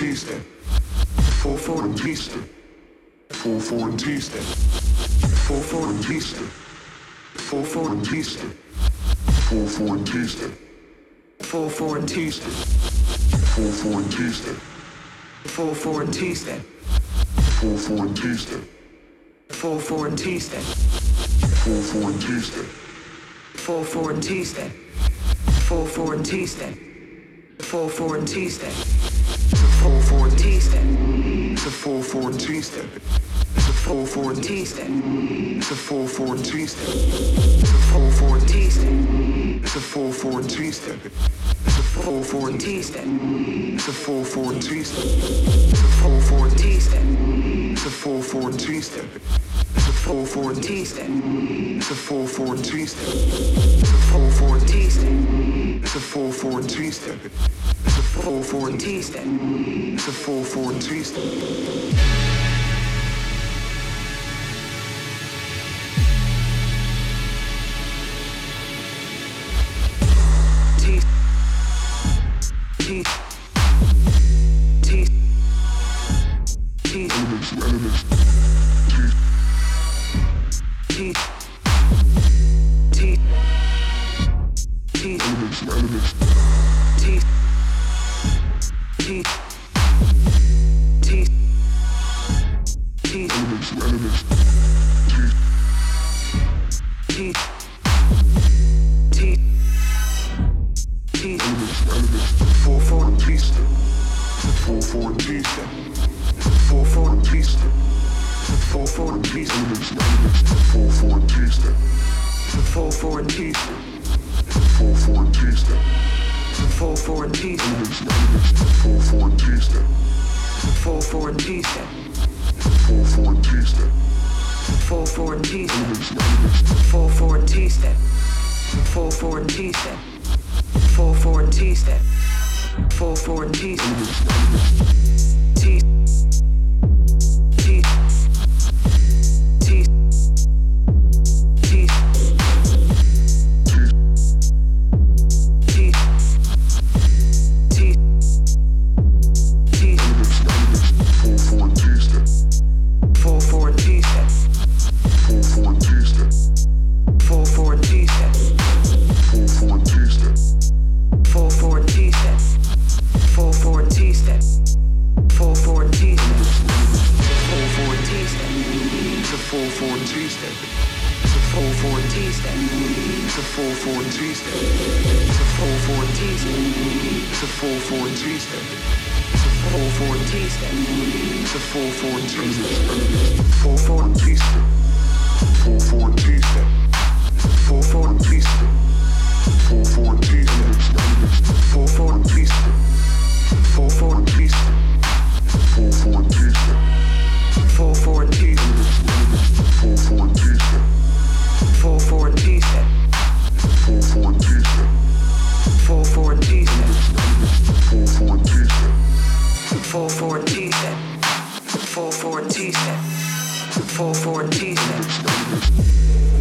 T-step. Full forward T-step. Full forward T-step. Full forward T-step. Full forward T-step. Full forward T-step. Full forward T-step. Full forward T-step. Full forward T-step. Full forward T-step. Full forward T-step. Full forward T-step. Full forward T-step. Full forward T-step. Full forward T-step. Full forward T-step full forward T step. It's a full forward T step. It's a full forward T step. It's a full forward T step. It's a full forward T step. It's a full forward T step. It's a full forward T step. It's a full forward T step. It's a full forward T step. It's a full forward T step. It's a full forward T step. It's a full forward T step. It's a full forward T step. It's a full forward T step. 4 4 Tuesday. It's a 4 4 Tuesday. Peace. Full four, and decent. Full forward and decent. Full Four, and decent. Full four, and decent. Full forward and decent. Full forward and decent. Full forward and decent.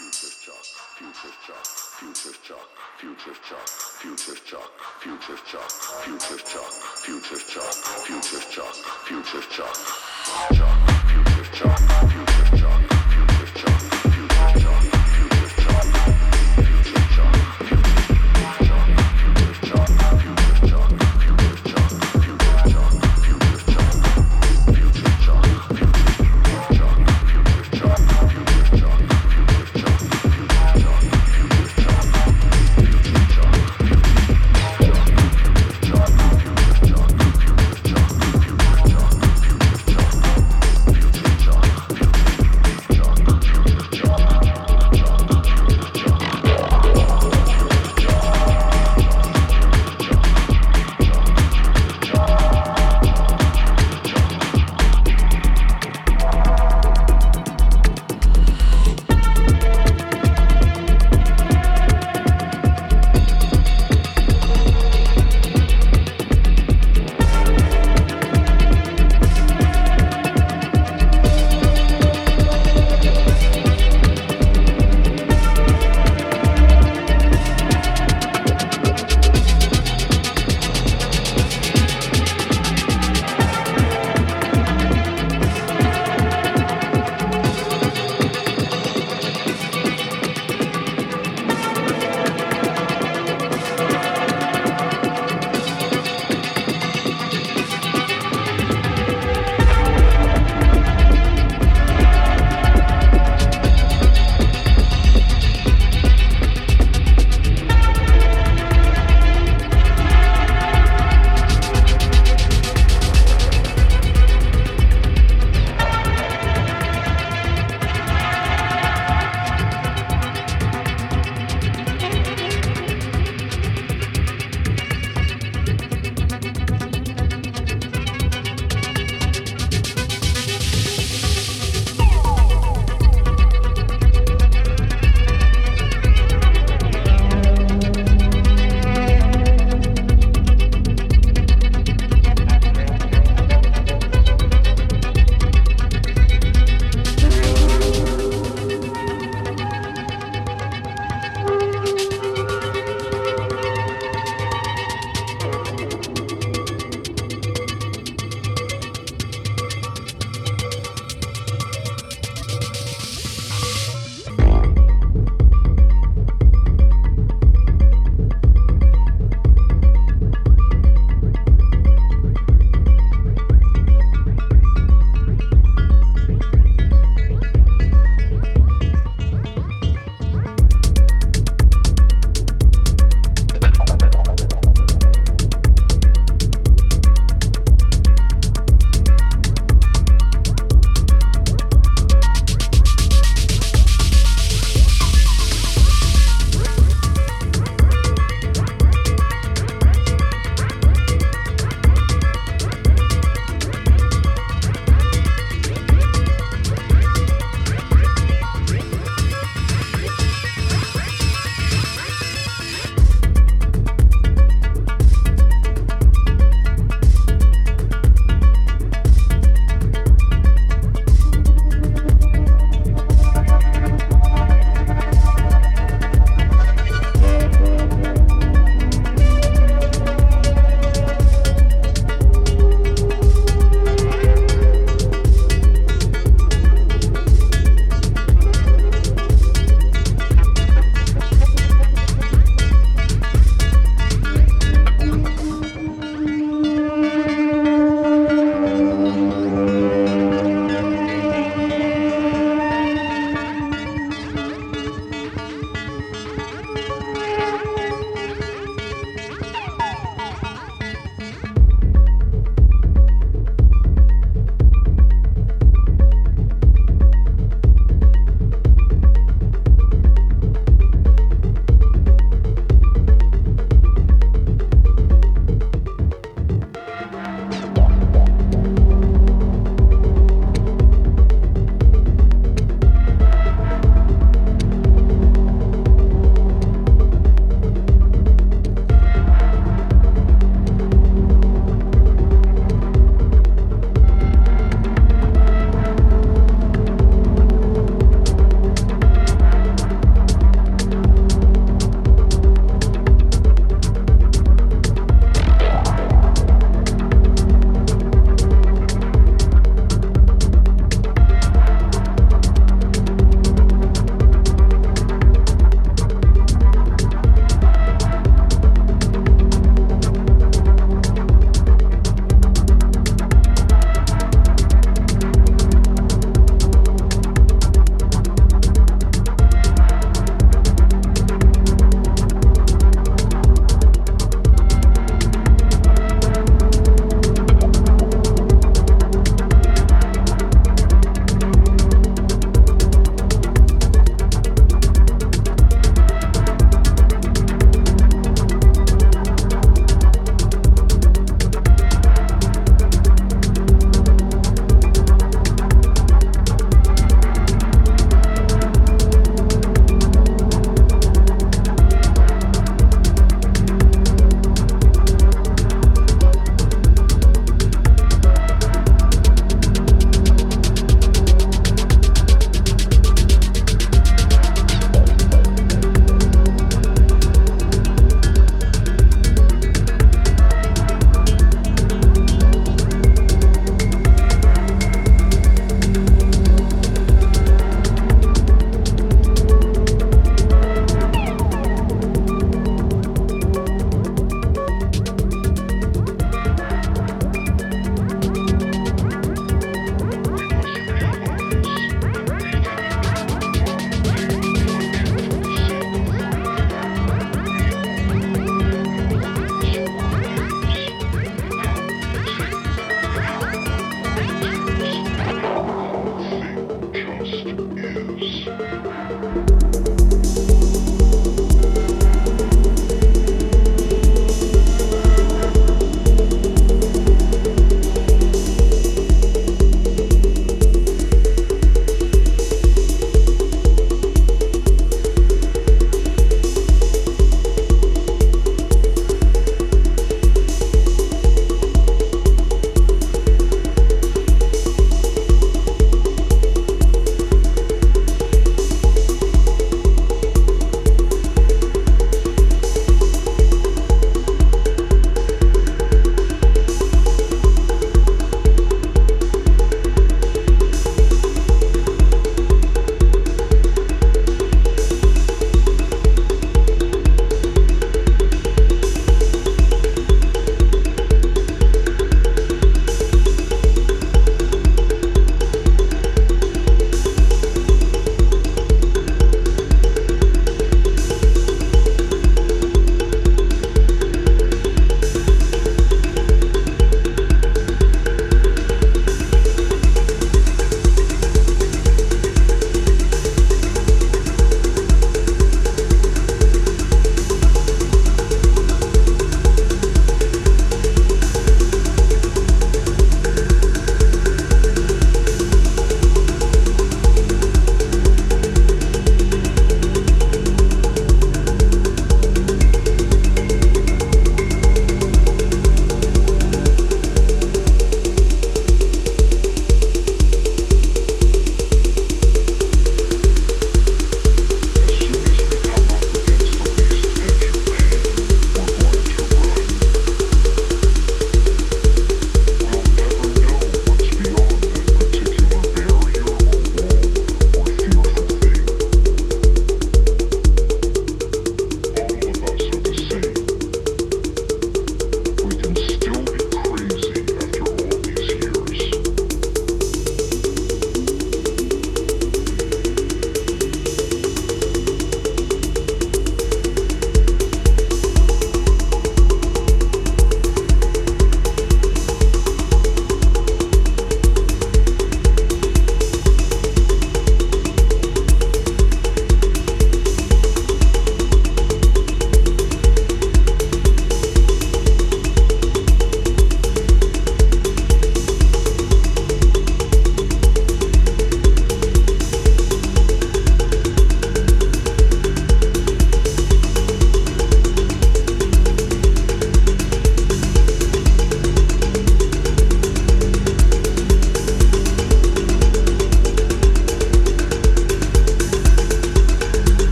Future shock, future shock, future shock, future shock, future shock, future shock, future shock, future shock, future shock, future shock, future shock, future shock, future shock.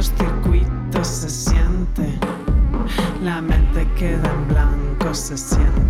cortocircuito se siente, la mente queda en blanco, se siente.